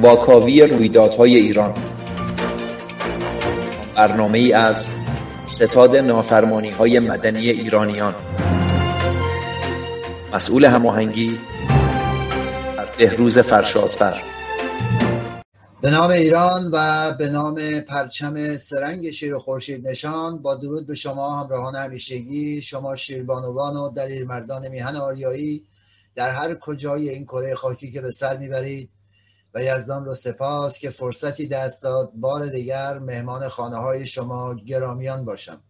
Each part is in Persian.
واکاوی رویدادهای ایران. برنامه ای از ستاد نافرمانی های مدنی ایرانیان. مسئول هماهنگی بهروز فرشادفر. به نام ایران و به نام پرچم سرنگ شیر خورشید نشان با درود به شما همراهان همیشگی شما شیربانوان و دلیل مردان میهن آریایی در هر کجای این کره خاکی که به سر می‌برید یزدان رو سپاس که فرصتی دست داد بار دیگر مهمان خانه های شما گرامیان باشم.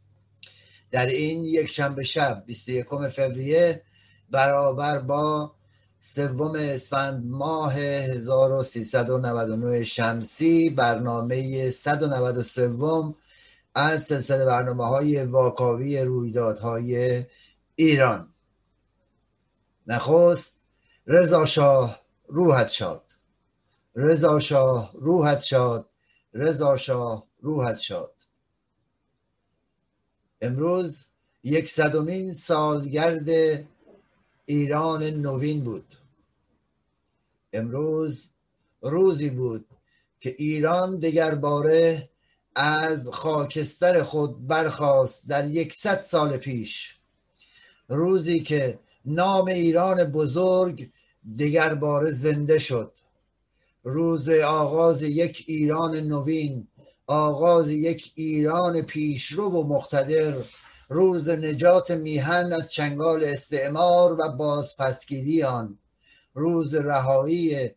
در این یک شنبه شب 21 فوریه برابر با سوم اسفند ماه 1399 شمسی برنامه 193 از سلسله برنامه های واکاوی رویدادهای ایران. نخست رضا شاه روحت شاد رضا شاه روحت شاد رضا شاه روحت شاد. امروز یک صدومین سالگرد ایران نوین بود. امروز روزی بود که ایران دگر باره از خاکستر خود برخاست در یکصد سال پیش. روزی که نام ایران بزرگ دگر باره زنده شد. روز آغاز یک ایران نوین آغاز یک ایران پیشرو و مقتدر روز نجات میهن از چنگال استعمار و بازپسگیری آن روز رهایی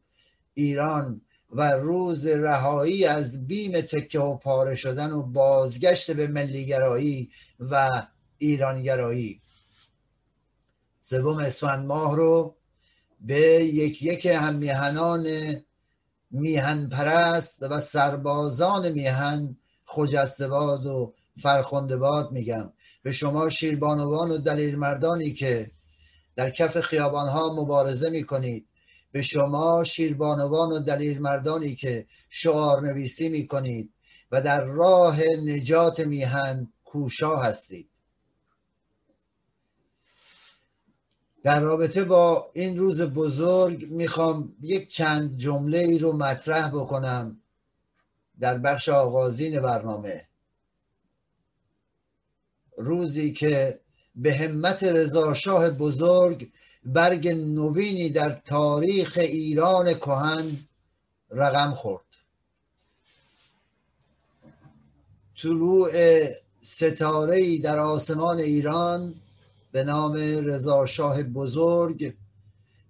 ایران و روز رهایی از بیم تکه و پاره شدن و بازگشت به ملیگرایی و ایرانگرایی. سوم اسفند ماه رو به یک یک هم میهنان میهن پرست و سربازان میهن خجستباد و فرخندباد میگم. به شما شیربانوان و دلیل مردانی که در کف خیابان ها مبارزه می‌کنید. به شما شیربانوان و دلیل مردانی که شعار نویسی می‌کنید و در راه نجات میهن کوشا هستید. در رابطه با این روز بزرگ می‌خوام یک چند جمله ای رو مطرح بکنم در بخش آغازین برنامه. روزی که به همت رضاشاه بزرگ برگ نوینی در تاریخ ایران کهن رقم خورد. طلوع ستاره در آسمان ایران به نام رضاشاه بزرگ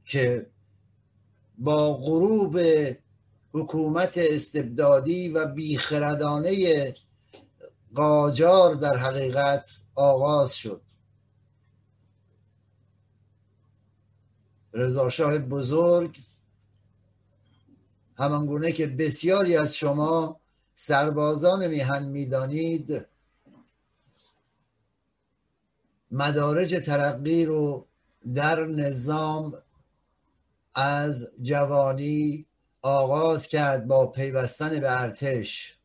که با غروب حکومت استبدادی و بیخردانه قاجار در حقیقت آغاز شد. رضاشاه بزرگ همانگونه که بسیاری از شما سربازان میهن می‌دانید مدارج ترقی رو در نظام از جوانی آغاز کرد با پیوستن به ارتش.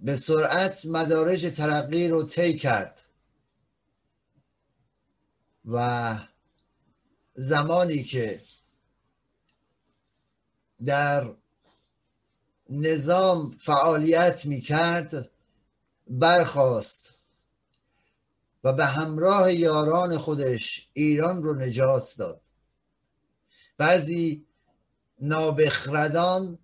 به سرعت مدارج ترقی رو طی کرد و زمانی که در نظام فعالیت می کرد برخواست و به همراه یاران خودش ایران رو نجات داد. بعضی نابخردان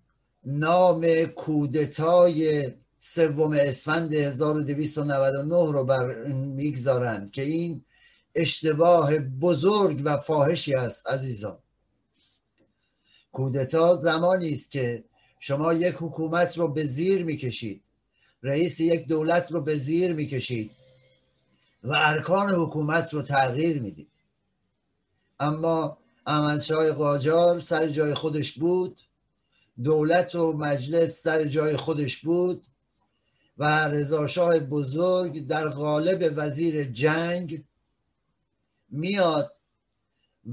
نام کودتای سوم اسفند 1299 رو بر می‌گذارند که این اشتباه بزرگ و فاحشی است عزیزان. کودتا زمانی است که شما یک حکومت رو به زیر می‌کشید. رئیس یک دولت رو به زیر می‌کشید و ارکان حکومت رو تغییر می‌دید. اما احمدشاه قاجار سر جای خودش بود دولت و مجلس سر جای خودش بود و رضاشاه بزرگ در قالب وزیر جنگ میاد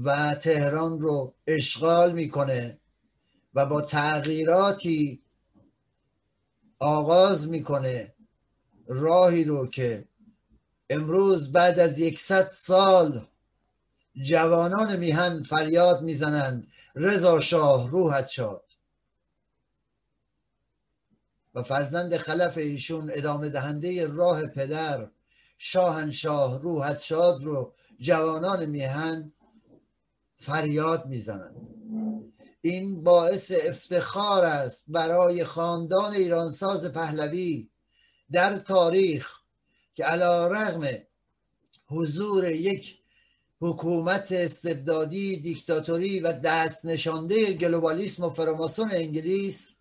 و تهران رو اشغال می‌کنه و با تغییراتی آغاز می‌کنه راهی رو که امروز بعد از یکصد سال جوانان میهن فریاد می‌زنند. رضا شاه روحت شاد. و فرزند خلف ایشون ادامه دهنده راه پدر شاهنشاه روحت شاد رو جوانان میهن فریاد می‌زنند. این باعث افتخار است برای خاندان ایرانساز پهلوی در تاریخ که علا رغم حضور یک حکومت استبدادی دیکتاتوری و دست نشانده گلوبالیسم و فراماسون انگلیس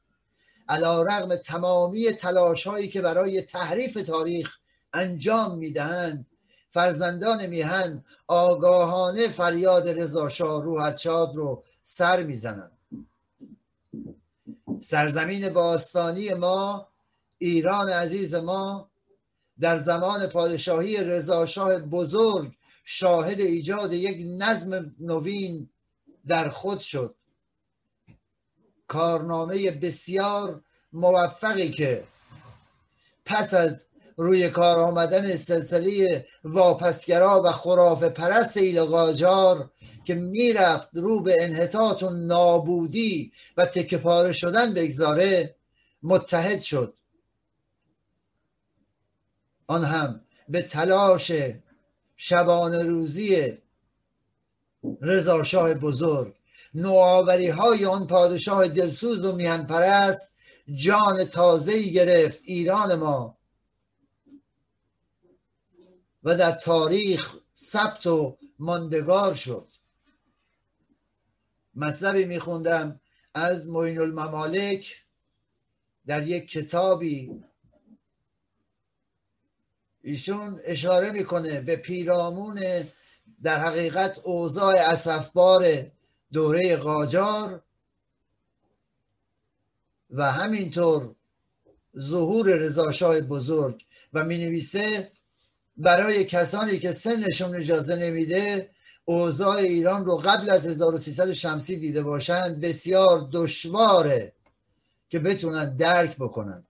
علا رغم تمامی تلاش هایی که برای تحریف تاریخ انجام می‌دهند فرزندان میهن آگاهانه فریاد رضا شاه روحت شاد رو سر می‌زنند سرزمین باستانی ما ایران عزیز ما در زمان پادشاهی رضاشاه بزرگ شاهد ایجاد یک نظم نوین در خود شد. کارنامه بسیار موفقی که پس از روی کار آمدن سلسله واپسگرا و خرافه پرست ایل قاجار که می‌رفت رو به انحطاط و نابودی و تکه پاره شدن بگذاره متحد شد. آن هم به تلاش شبانه روزی رضاشاه بزرگ. نوآوری های آن پادشاه دلسوز و میهن پرست جان تازه گرفت ایران ما. و در تاریخ ثبت و ماندگار شد. مطلبی میخوندم از معین الممالک در یک کتابی. ایشون اشاره می‌کنه به پیرامون در حقیقت اوضاع اصفبار دوره قاجار و همینطور ظهور رضاشاه بزرگ و می نویسه برای کسانی که سنشون اجازه نمیده اوضاع ایران رو قبل از 1300 شمسی دیده باشند بسیار دشواره که بتونن درک بکنن.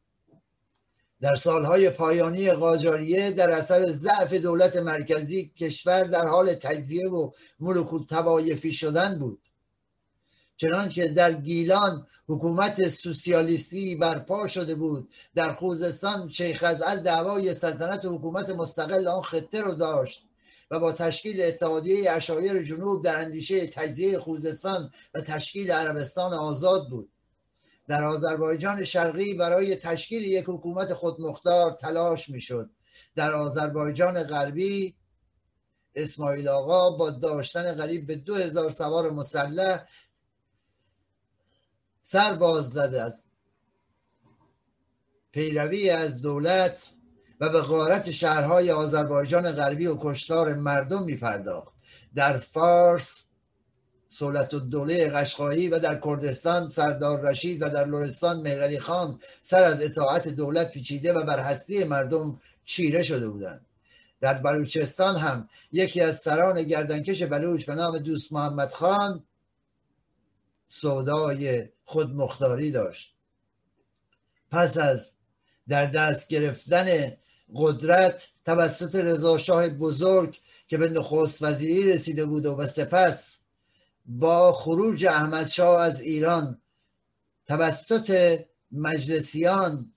در سالهای پایانی قاجاریه در اثر ضعف دولت مرکزی کشور در حال تجزیه و ملکوت توایفی شدن بود. چنانکه در گیلان حکومت سوسیالیستی برپا شده بود در خوزستان شیخ ازعل دعوای سلطنت و حکومت مستقل آن خطه رو داشت و با تشکیل اتحادیه اشایر جنوب در اندیشه تجزیه خوزستان و تشکیل عربستان آزاد بود. در آذربایجان شرقی برای تشکیل یک حکومت خودمختار تلاش می‌شد. در آذربایجان غربی اسماعیل آقا با داشتن قریب به دو هزار سوار مسلح سر باز زده از پیروی از دولت و به غارت شهرهای آذربایجان غربی و کشتار مردم می پرداخت در فارس سولت الدوله قشقایی و در کردستان سردار رشید و در لورستان مهرعلی خان سر از اطاعت دولت پیچیده و بر هستی مردم چیره شده بودند. در بلوچستان هم یکی از سران گردنکش بلوچ به نام دوست محمد خان سودای خودمختاری داشت. پس از در دست گرفتن قدرت توسط رضاشاه بزرگ که به نخست وزیری رسیده بود و سپس با خروج احمدشاه از ایران توسط مجلسیان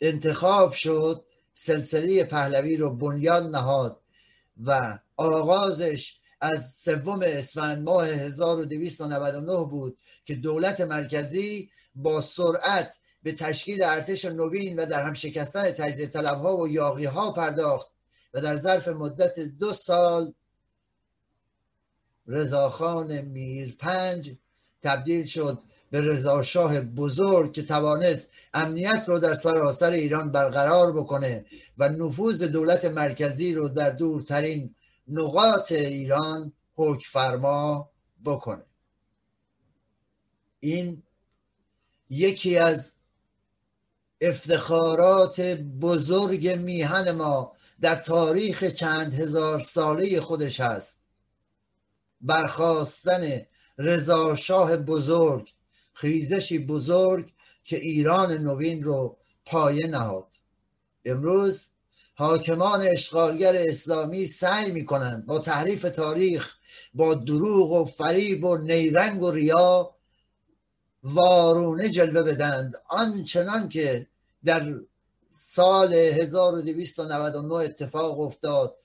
انتخاب شد سلسله پهلوی رو بنیان نهاد و آغازش از سوم اسفند ماه 1299 بود که دولت مرکزی با سرعت به تشکیل ارتش نوین و در هم شکستن تجزیه طلب ها و یاقی ها پرداخت و در ظرف مدت دو سال رضاخان پنج تبدیل شد به رضاشاه بزرگ که توانست امنیت رو در سراسر ایران برقرار بکنه و نفوذ دولت مرکزی رو در دورترین نقاط ایران حکم فرما بکنه. این یکی از افتخارات بزرگ میهن ما در تاریخ چند هزار ساله خودش هست. برخواستن رضاشاه بزرگ خیزشی بزرگ که ایران نوین رو پایه نهاد. امروز حاکمان اشغالگر اسلامی سعی می‌کنند با تحریف تاریخ با دروغ و فریب و نیرنگ و ریا وارونه جلوه بدند آنچنان که در سال 1299 اتفاق افتاد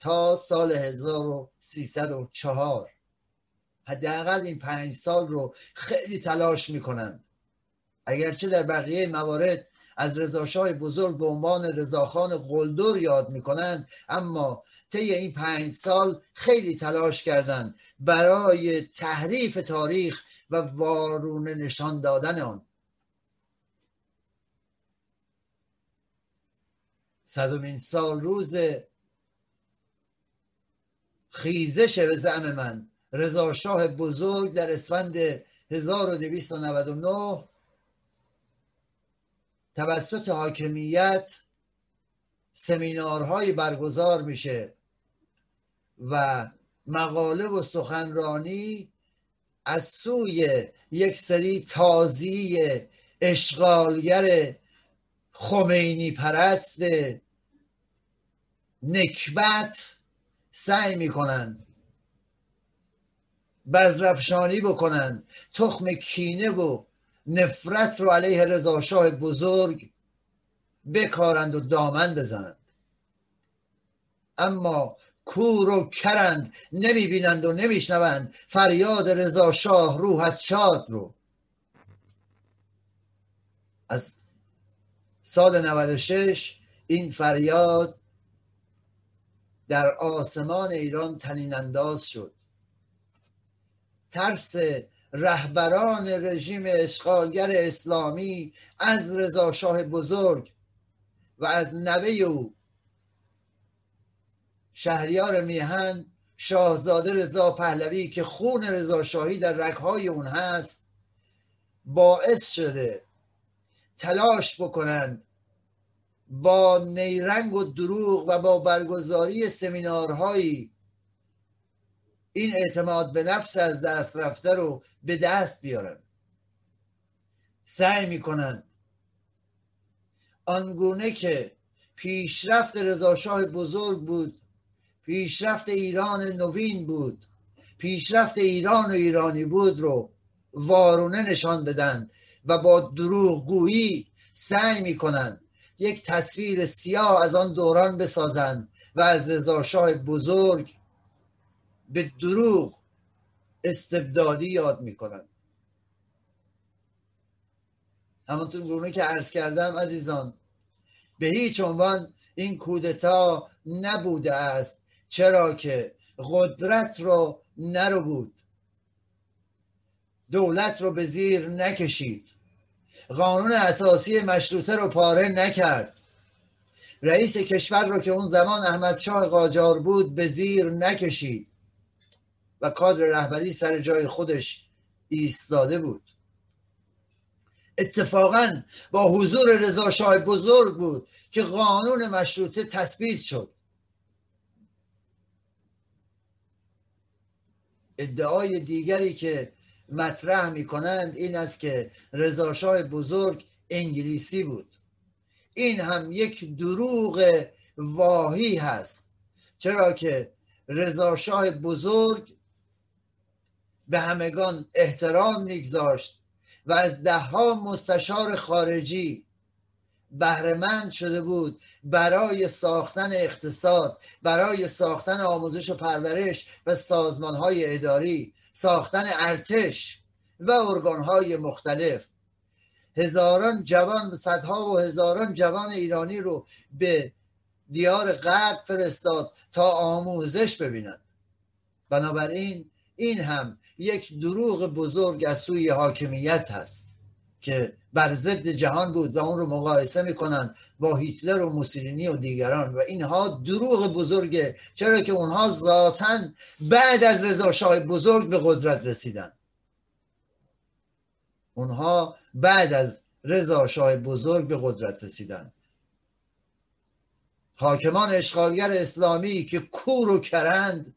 تا سال 1304 حداقل این پنج سال رو خیلی تلاش می‌کنند. اگرچه در بقیه موارد از رضاشاه بزرگ به عنوان رضاخان قلدر یاد می‌کنند اما طی این پنج سال خیلی تلاش کردند برای تحریف تاریخ و وارونه نشان دادن آن. صدومین سال روز خیزش به زعم من رضا شاه بزرگ در اسفند 1299 توسط حاکمیت سمینارهای برگزار میشه و مقاله و سخنرانی از سوی یک سری تازی اشغالگر خمینی پرست نکبت سعی می‌کنن بزرفشانی بکنن تخم کینه و نفرت رو علیه رضاشاه بزرگ بکارند و دامن بزنند. اما کور و کرند نمی‌بینند و نمیشنوند فریاد رضا شاه روحت شاد رو. از سال 96 این فریاد در آسمان ایران تنین انداز شد. ترس رهبران رژیم اشغالگر اسلامی از رضا شاه بزرگ و از نوه او شهریار میهن شاهزاده رضا پهلوی که خون رضا شاهی در رگهای اون هست باعث شده تلاش بکنند با نیرنگ و دروغ و با برگزاری سمینارهایی این اعتماد به نفس از دست رفته رو به دست بیارن. سعی می‌کنن آنگونه که پیشرفت رضاشاه بزرگ بود پیشرفت ایران نوین بود پیشرفت ایران و ایرانی بود رو وارونه نشان بدن و با دروغ گویی سعی می‌کنن یک تصویر سیاه از آن دوران بسازند و از رضاشاه بزرگ به دروغ استبدادی یاد می‌کنند. همانطور گونه که عرض کردم عزیزان به هیچ عنوان این کودتا نبوده است. چرا که قدرت رو نرو بود دولت رو به زیر نکشید. قانون اساسی مشروطه رو پاره نکرد. رئیس کشور رو که اون زمان احمد شاه قاجار بود به زیر نکشید. و کادر رهبری سر جای خودش ایستاده بود. اتفاقا با حضور رضا شاه بزرگ بود که قانون مشروطه تثبیت شد. ادعای دیگری که مطرح می کنند این است که رضاشاه بزرگ انگلیسی بود. این هم یک دروغ واهی هست. چرا که رضاشاه بزرگ به همگان احترام میگذاشت و از دهها مستشار خارجی بهرهمند شده بود برای ساختن اقتصاد برای ساختن آموزش و پرورش و سازمان های اداری ساختن ارتش و ارگانهای مختلف. هزاران جوان صدها و هزاران جوان ایرانی رو به دیار غرب فرستاد تا آموزش ببینند بنابراین این هم یک دروغ بزرگ از سوی حاکمیت هست که بر ضد جهان بود و اون رو مقایسه می‌کنن با هیتلر و موسولینی و دیگران و اینها دروغ بزرگه چرا که اونها ذاتا بعد از رضا شاه بزرگ به قدرت رسیدن. اونها بعد از رضا شاه بزرگ به قدرت رسیدن. حاکمان اشغالگر اسلامی که کور و کرند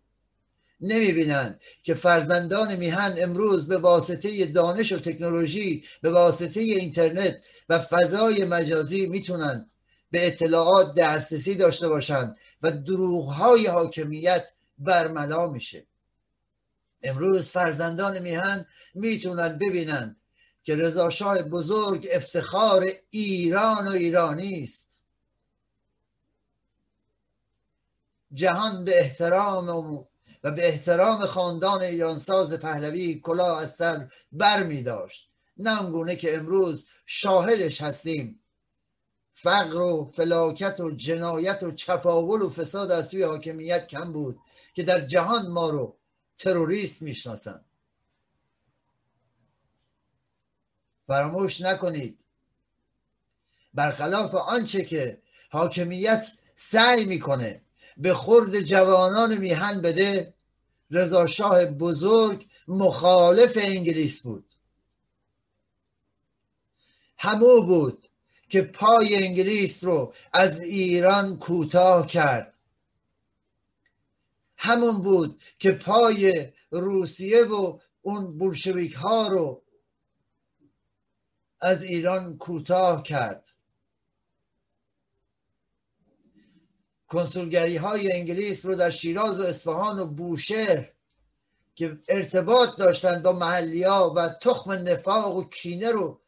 نمی‌بینند که فرزندان میهن امروز به واسطه دانش و تکنولوژی به واسطه اینترنت و فضای مجازی می‌تونن به اطلاعات دسترسی داشته باشند و دروغهای حاکمیت برملا میشه. امروز فرزندان میهن می‌تونن ببینن که رضاشاه بزرگ افتخار ایران و ایرانی است. جهان به احترام و به احترام خاندان ایرانساز پهلوی کلاه از سر بر می داشت نه که امروز شاهدش هستیم. فقر و فلاکت و جنایت و چپاول و فساد از توی حاکمیت کم بود که در جهان ما رو تروریست می‌شناسن. فراموش نکنید. برخلاف آنچه که حاکمیت سعی می‌کنه به خورد جوانان میهن بده. رضا شاه بزرگ مخالف انگلیس بود. همو بود که پای انگلیس رو از ایران کوتاه کرد. همون بود که پای روسیه و اون بولشویک ها رو از ایران کوتاه کرد. کنسولگری های انگلیس رو در شیراز و اصفهان و بوشهر که ارتباط داشتند با محلی ها و تخم نفاق و کینه رو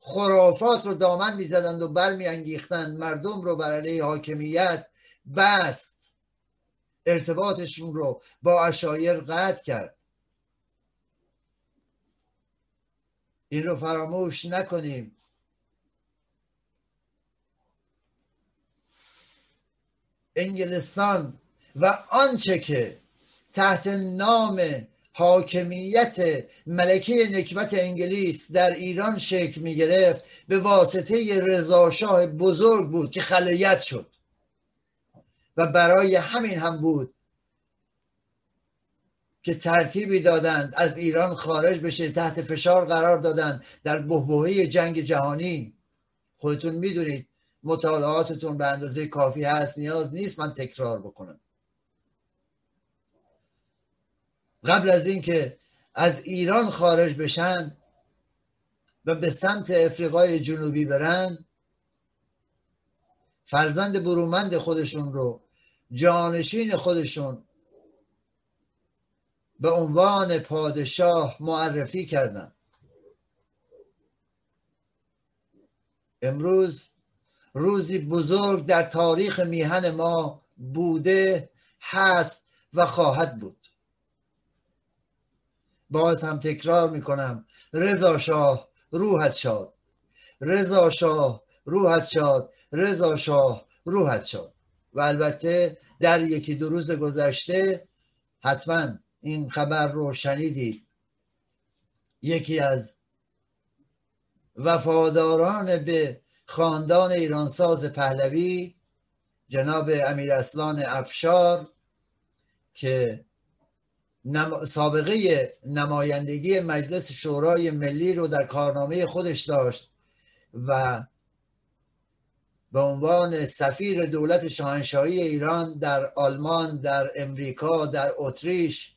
خرافات رو دامن می‌زدند و برمیانگیختند. مردم رو بر علیه حاکمیت بست. ارتباطشون رو با اشایر قطع کرد. این رو فراموش نکنیم. انگلستان و آنچه که تحت نام حاکمیت ملکه نکبت انگلیس در ایران شکل می گرفت به واسطه رضاشاه بزرگ بود که خلیت شد. و برای همین هم بود که ترتیبی دادند از ایران خارج بشه تحت فشار قرار دادند در بحبوحه جنگ جهانی. خودتون می‌دونید مطالعاتتون به اندازه کافی هست نیاز نیست من تکرار بکنم. قبل از اینکه از ایران خارج بشن و به سمت افریقای جنوبی برند فرزند برومند خودشون رو جانشین خودشون به عنوان پادشاه معرفی کردن. امروز روزی بزرگ در تاریخ میهن ما بوده هست و خواهد بود. باز هم تکرار می‌کنم رضا شاه روحت شاد. رضا شاه روحت شاد. رضا شاه روحت شاد. و البته در یکی دو روز گذشته حتما این خبر رو شنیدید. یکی از وفاداران به خاندان ایرانساز پهلوی جناب امیر اسلان افشار که سابقه نمایندگی مجلس شورای ملی رو در کارنامه خودش داشت و به عنوان سفیر دولت شاهنشاهی ایران در آلمان در امریکا در اتریش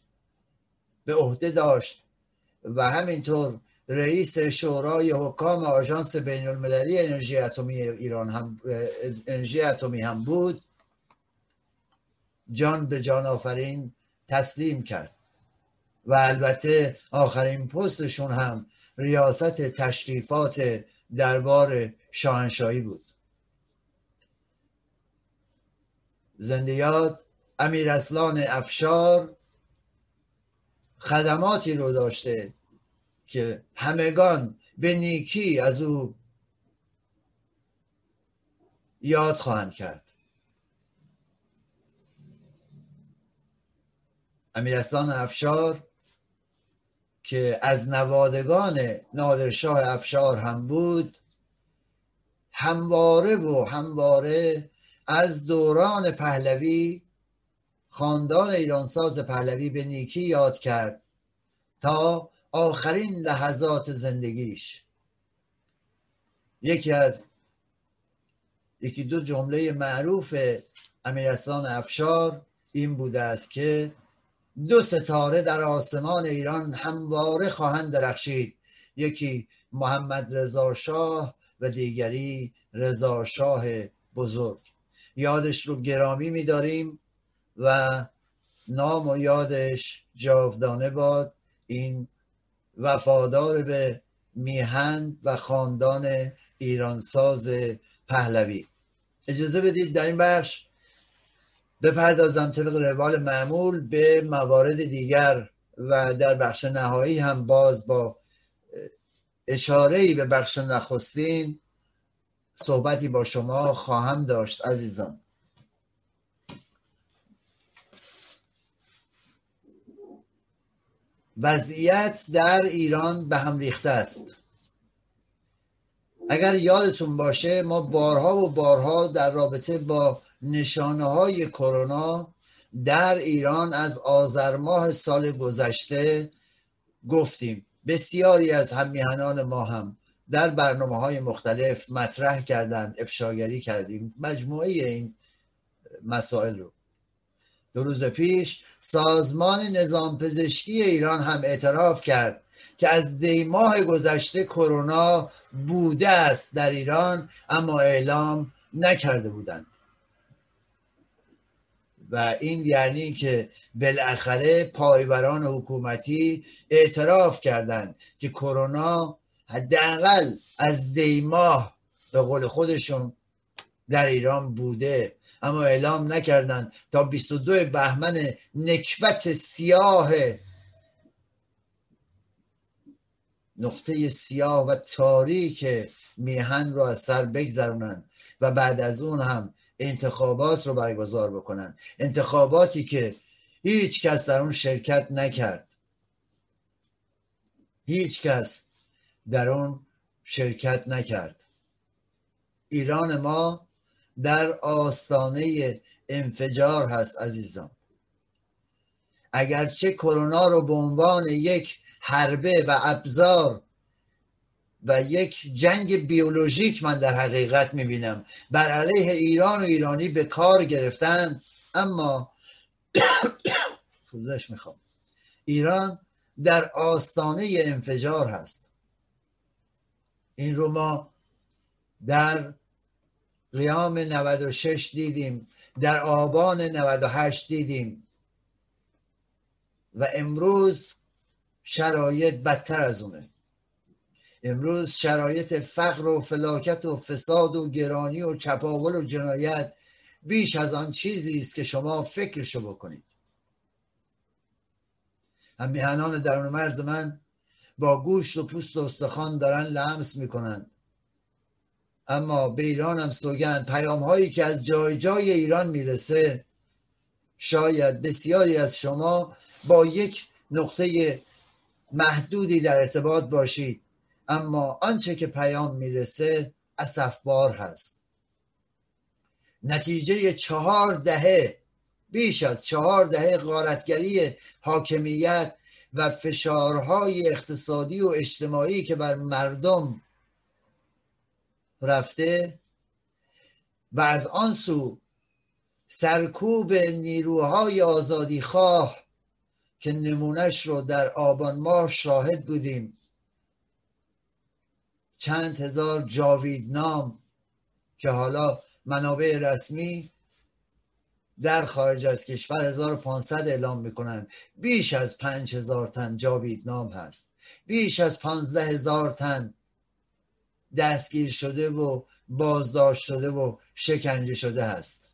به عهده داشت و همینطور رئیس شورای حکام آژانس بین المللی انرژی اتمی ایران هم انرژی اتمی هم بود. جان به جان آفرین تسلیم کرد. و البته آخرین پستشون هم ریاست تشریفات دربار شاهنشاهی بود. زندیات امیر اسلان افشار خدماتی رو داشته. که همگان به نیکی از او یاد خواهند کرد. امیرستان افشار که از نوادگان نادرشاه افشار هم بود همواره و همواره از دوران پهلوی خاندان ایرانساز پهلوی به نیکی یاد کرد تا آخرین لحظات زندگیش. یکی از یکی دو جمله معروف امیرستان افشار این بوده است که دو ستاره در آسمان ایران همواره خواهند درخشید. یکی محمد رضا شاه و دیگری رضا شاه بزرگ. یادش رو گرامی میداریم و نام و یادش جاودانه باد. این وفادار به میهن و خاندان ایرانساز پهلوی. اجازه بدید در این بخش بپردازم طبق روال معمول به موارد دیگر و در بخش نهایی هم باز با اشاره به بخش نخستین صحبتی با شما خواهم داشت عزیزان. وضعیت در ایران به هم ریخته است. اگر یادتون باشه ما بارها و بارها در رابطه با نشانه های کرونا در ایران از آذر ماه سال گذشته گفتیم. بسیاری از همیهنان ما هم در برنامه های مختلف مطرح کردن افشاگری کردیم. مجموعه این مسائل رو. دو روز پیش سازمان نظام پزشکی ایران هم اعتراف کرد که از دی ماه گذشته کرونا بوده است در ایران اما اعلام نکرده بودند. و این یعنی که بالاخره پایبران حکومتی اعتراف کردند که کرونا حداقل از دی ماه به قول خودشون در ایران بوده. اما اعلام نکردند تا 22 بهمن نکبت سیاه نقطه سیاه و تاریک میهن رو از سر بگذرونن و بعد از اون هم انتخابات رو برگزار بکنن انتخاباتی که هیچ کس در اون شرکت نکرد. هیچ کس در اون شرکت نکرد. ایران ما در آستانه انفجار هست عزیزان. اگرچه کرونا رو به عنوان یک حربه و ابزار و یک جنگ بیولوژیک من در حقیقت می‌بینم. بر علیه ایران و ایرانی به کار گرفتن اما پوزش می‌خوام. ایران در آستانه انفجار هست. این رو ما در قیام 96 دیدیم در آبان 98 دیدیم. و امروز شرایط بدتر از اونه. امروز شرایط فقر و فلاکت و فساد و گرانی و چپاول و جنایت بیش از آن چیزی است که شما فکرشو بکنید. همیهنان درون مرز من با گوشت و پوست و استخوان دارن لمس می‌کنن. اما به ایران هم سوگند. پیام هایی که از جای جای ایران می‌رسه شاید بسیاری از شما با یک نقطه محدودی در ارتباط باشید. اما آنچه که پیام می‌رسه اصفبار هست. نتیجه چهار دهه بیش از چهار دهه غارتگری حاکمیت و فشارهای اقتصادی و اجتماعی که بر مردم رفته و از آن سو سرکوب نیروهای آزادی خواه که نمونش رو در آبان ماه شاهد بودیم. چند هزار جاوید نام که حالا منابع رسمی در خارج از کشور 1500 اعلام می‌کنن بیش از 5000 تن جاوید نام هست. بیش از 15 هزار تن دستگیر شده و بازداشت شده و شکنجه شده هست.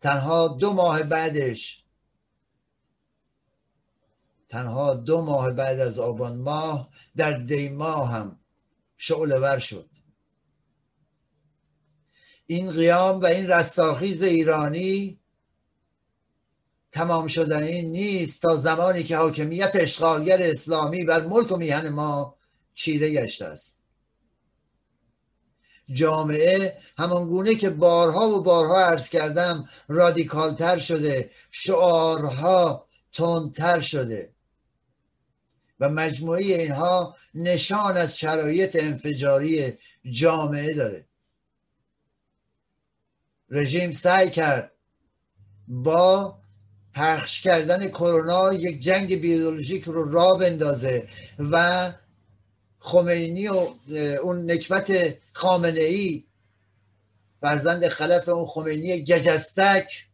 تنها دو ماه بعدش تنها دو ماه بعد از آبان ماه در دی ماه هم شعله ور شد. این قیام و این رستاخیز ایرانی تمام شدنی نیست تا زمانی که حاکمیت اشغالگر اسلامی بر ملک و میهن ما چیره گشته است. جامعه همان گونه که بارها و بارها عرض کردم رادیکالتر شده شعارها تندتر شده. و مجموعه اینها نشان از شرایط انفجاری جامعه داره. رژیم سعی کرد با پخش کردن کرونا یک جنگ بیولوژیک رو را بندازه و خمینی و اون نکبت خامنه ای فرزند خلف اون خمینی گجستک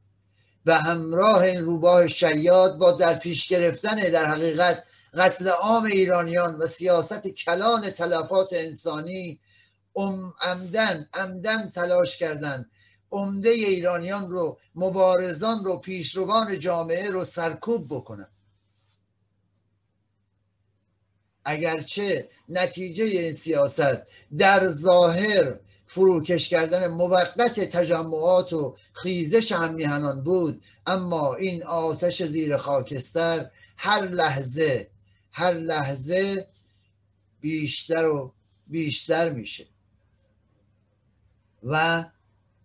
و همراه این روباه شیاد با در پیش گرفتن در حقیقت قتل عام ایرانیان و سیاست کلان تلفات انسانی ام عمدن عمدن تلاش کردند عمده ایرانیان رو مبارزان رو پیشروان جامعه رو سرکوب بکنن. اگرچه نتیجه این سیاست در ظاهر فروکش کردن موقت تجمعات و خیزش هم میهنان بود اما این آتش زیر خاکستر هر لحظه هر لحظه بیشتر و بیشتر میشه. و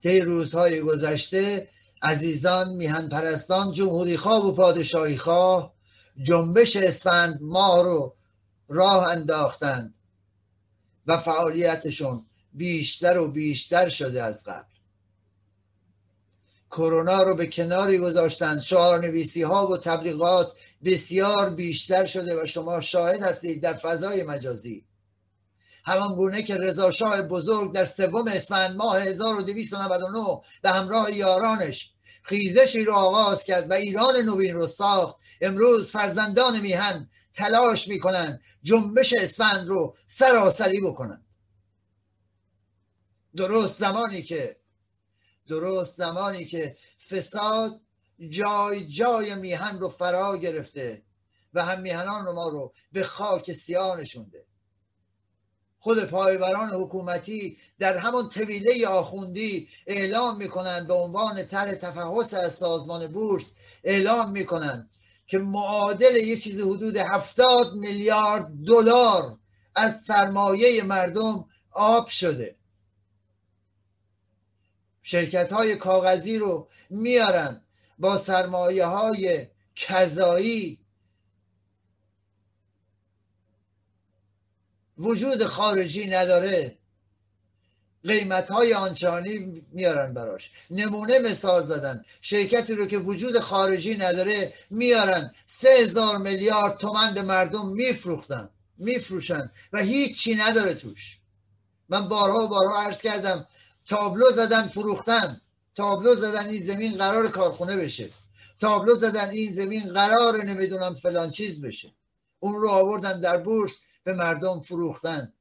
طی روزهای گذشته عزیزان میهن پرستان جمهوری خواه و پادشاهی خواه جنبش اسفند ماه رو راه انداختند و فعالیتشون بیشتر و بیشتر شده از قبل. کرونا رو به کناری گذاشتند شعار نویسی ها و تبلیغات بسیار بیشتر شده و شما شاهد هستید در فضای مجازی. همان گونه که رضا شاه بزرگ در سوم اسفند ماه 1299 به همراه یارانش خیزشی رو آغاز کرد و ایران نوین رو ساخت امروز فرزندان میهن تلاش می‌کنن جنبش اسفند رو سراسری بکنن. درست زمانی که درست زمانی که فساد جای جای میهن رو فرا گرفته و هم میهنان رو ما رو به خاک سیاه نشونده خود پایبران حکومتی در همون طویله آخوندی اعلام می‌کنند به عنوان طرح تفحص از سازمان بورس اعلام می‌کنند که معادل یه چیز حدود هفتاد میلیارد دلار از سرمایه مردم آب شده. شرکت های کاغذی رو میارن با سرمایه های کذایی. وجود خارجی نداره. قیمت های آنچانی میارن براش. نمونه مثال زدن. شرکتی رو که وجود خارجی نداره میارن. سه هزار میلیارد تومن به مردم میفروختن میفروشن و هیچی نداره توش. من بارها و بارها عرض کردم تابلو زدن فروختن. تابلو زدن این زمین قرار کارخونه بشه. تابلو زدن این زمین قرار نمی‌دونم فلان چیز بشه. اون رو آوردن در بورس به مردم فروختن.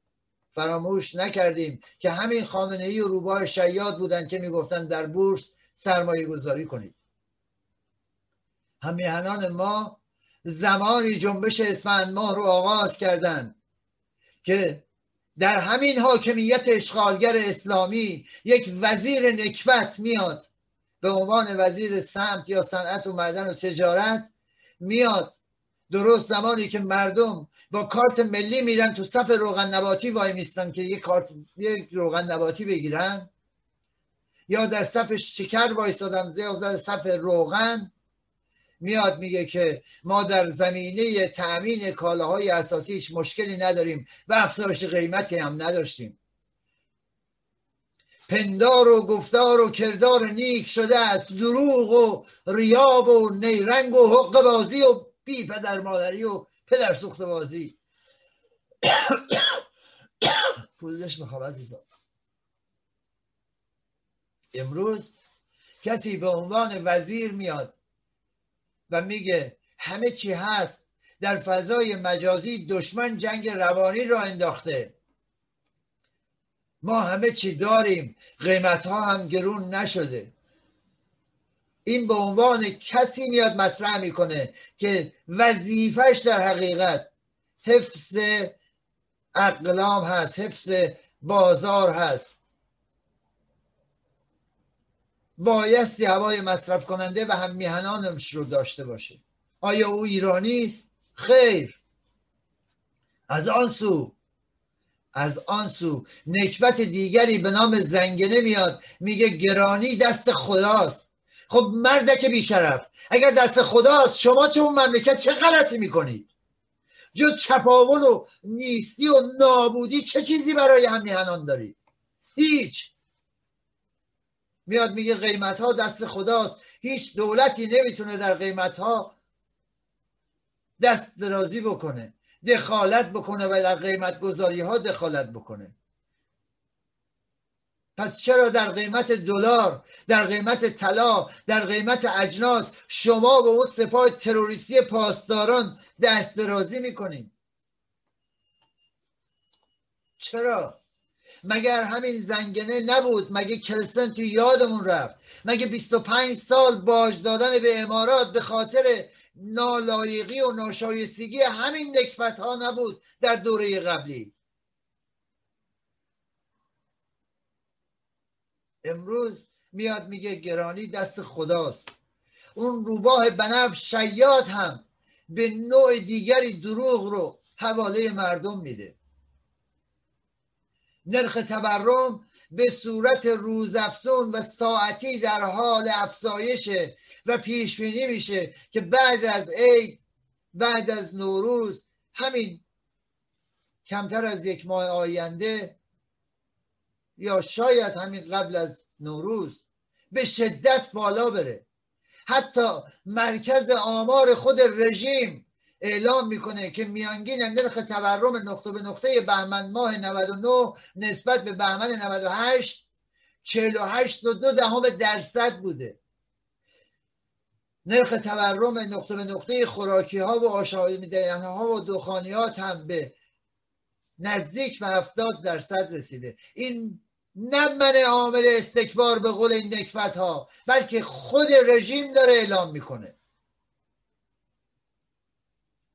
فراموش نکردیم که همین خامنه ای و روباه شیاد بودن که می‌گفتن در بورس سرمایه گذاری کنید. همیهنان ما زمانی جنبش اسفند ماه رو آغاز کردند که در همین حاکمیت اشغالگر اسلامی یک وزیر نکبت میاد به عنوان وزیر سمت یا صنعت و معدن و تجارت میاد درست زمانی که مردم با کارت ملی میرن تو صف روغن نباتی وای میستن که یک کارت یک روغن نباتی بگیرن. یا در صف شکر وایستادن یا در صف روغن میاد میگه که ما در زمینه تأمین کالاهای اساسی هیچ مشکلی نداریم و افزایش قیمتی هم نداشتیم. پندار و گفتار و کردار نیک شده است دروغ و ریاب و نیرنگ و حق بازی و بی پدر مادری و پدر سوخت بازی. پوزش می‌خوام عزیزان امروز کسی به عنوان وزیر میاد و میگه همه چی هست در فضای مجازی دشمن جنگ روانی را انداخته. ما همه چی داریم قیمت ها هم گرون نشده. این به عنوان کسی میاد مطرح می‌کنه که وظیفش در حقیقت حفظ اقلام هست حفظ بازار هست. بایستی هوای مصرف کننده و هم میهنانش رو داشته باشه. آیا او ایرانی است؟ خیر. از آن سو از آن سو نکبت دیگری به نام زنگنه میاد میگه گرانی دست خداست. خب مردک بیشرف. اگر دست خداست شما تو اون مملکت چه غلطی می‌کنید؟ جز چپاول و نیستی و نابودی چه چیزی برای هم میهنان دارید هیچ. میاد میگه قیمت ها دست خداست. هیچ دولتی نمی‌تونه در قیمت ها دست درازی بکنه. دخالت بکنه و در قیمت گذاری ها دخالت بکنه. پس چرا در قیمت دلار در قیمت طلا در قیمت اجناس شما به اون سپاه تروریستی پاسداران دست درازی می‌کنید چرا؟ مگر همین زنگنه نبود؟ مگه کلسن تو یادمون رفت؟ مگه 25 سال باج دادن به امارات به خاطر نالایقی و ناشایستگی همین نکبت ها نبود در دوره قبلی؟ امروز میاد میگه گرانی دست خداست. اون روباه بنف شیاد هم به نوع دیگری دروغ رو حواله مردم میده. نرخ تورم به صورت روزافزون و ساعتی در حال افزایشه و پیش بینی میشه که بعد از عید بعد از نوروز همین کمتر از یک ماه آینده یا شاید همین قبل از نوروز به شدت بالا بره. حتی مرکز آمار خود رژیم اعلام می‌کنه که میانگین نرخ تورم نقطه به نقطه بهمن ماه 99 نسبت به بهمن 98 48 و دو دهم درصد بوده. نرخ تورم نقطه به نقطه خوراکی ها و آشامی ها و دخانیات هم به نزدیک به 70 درصد رسیده. این نه من عامل استکبار به قول این نکبت ها بلکه خود رژیم داره اعلام می‌کنه.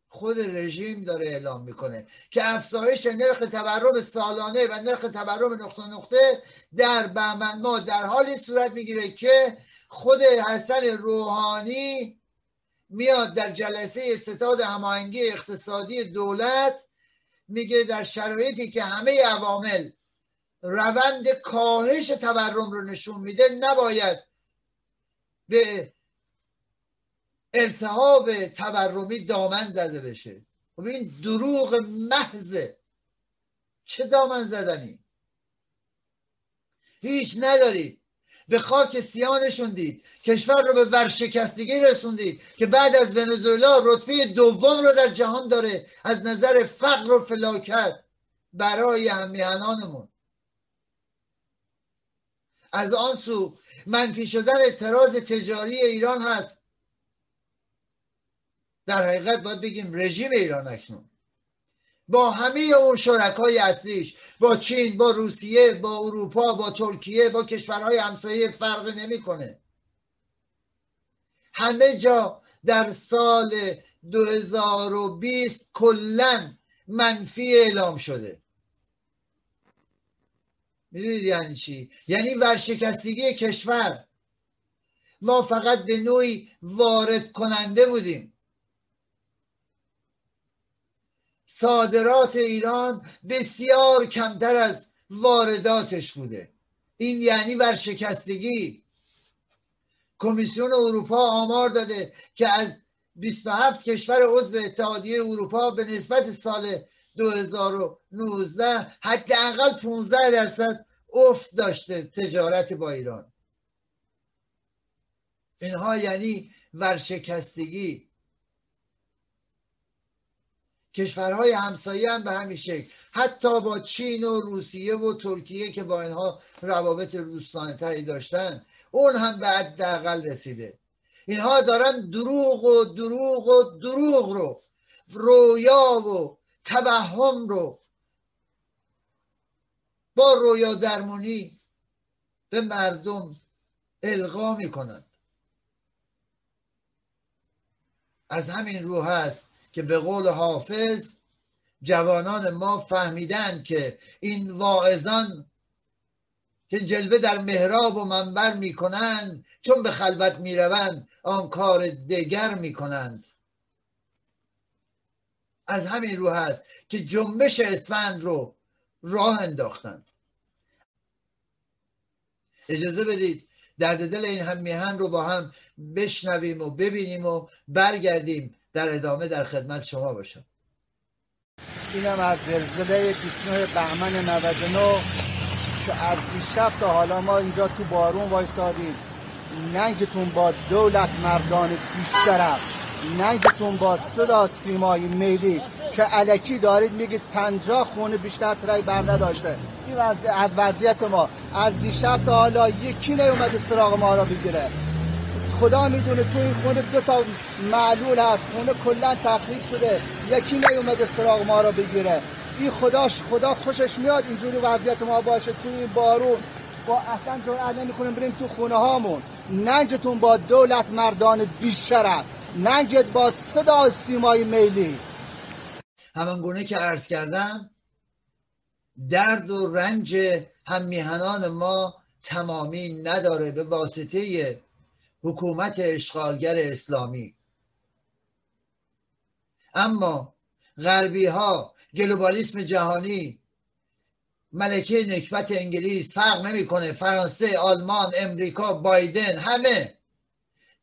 خود رژیم داره اعلام می‌کنه که افزایش نرخ تورم سالانه و نرخ تورم نقطه نقطه در بهمن ما در حالی صورت می‌گیره که خود حسن روحانی میاد در جلسه ستاد هماهنگی اقتصادی دولت میگه در شرایطی که همه عوامل روند کاهش تورم رو نشون میده نباید به التهاب تورمی دامن زده بشه. خب این دروغ محضه چه دامن زدنی؟ هیچ ندارید به خاک سیانشون دید کشور رو به ورشکستگی رسوندید که بعد از ونزوئلا رتبه دوم رو در جهان داره از نظر فقر و فلاکت برای همیهنانمون از آن سو منفی شدن اعتراض تجاری ایران هست. در حقیقت باید بگیم رژیم ایران اکنون. با همه اون شرکای اصلیش با چین با روسیه با اروپا با ترکیه با کشورهای همسایه فرق نمی‌کنه. همه جا در سال 2020 کلا منفی اعلام شده. می‌دونید یعنی چی؟ یعنی ورشکستگی کشور. ما فقط به نوعی وارد کننده بودیم. صادرات ایران بسیار کمتر از وارداتش بوده. این یعنی ورشکستگی. کمیسیون اروپا آمار داده که از 27 کشور عضو اتحادیه اروپا به نسبت سال 2019 حداقل 15 درصد افت داشته تجارت با ایران. اینها یعنی ورشکستگی. کشورهای همسایه هم به همین شکل. حتی با چین و روسیه و ترکیه که با اینها روابط روستانه تری داشتن اون هم به حداقل رسیده. اینها دارن دروغ و دروغ و دروغ رو رویا و توهم رو با رویا درمونی به مردم القا می‌کنند. از همین رو هست که به قول حافظ جوانان ما فهمیدن که این واعظان که جلوه در محراب و منبر می‌کنند چون به خلوت می‌روند آن کار دگر می‌کنند. از همین رو هست که جنبش اسفند رو راه انداختند اجازه بدید درد دل این هم میهن رو با هم بشنویم و ببینیم و برگردیم در ادامه در خدمت شما باشم. اینم از زلزله 29 بهمن 99 که از دیشب تا حالا ما اینجا تو بارون وایستادیم. ننگتون با دولت مردان پیش طرف ننگتون با صدا سیمای میلی که علکی دارید میگید پنجاه خونه بیشتر ترای بر نداشته این از وضعیت ما. از دیشب تا حالا یکی نیومده سراغ ما را بگیره. خدا می‌دونه تو این خونه دو تا معلول هست. خونه کلا تخریب شده. یکی نیومده سراغ ما را بگیره. این خداش خدا خوشش میاد اینجوری وضعیت ما باشه. تو این بارون با اصلا جرأت نمی‌کنیم بریم تو خونه هامون ننجتون با دولت مردان بیشرف. ننجت با صدا سیمای میلی. همان که عرض کردم درد و رنج هم میهنان ما تمامی نداره به واسطه حکومت اشغالگر اسلامی. اما غربی ها گلوبالیسم جهانی ملکه نکبت انگلیس فرق نمی‌کنه. فرانسه آلمان امریکا بایدن همه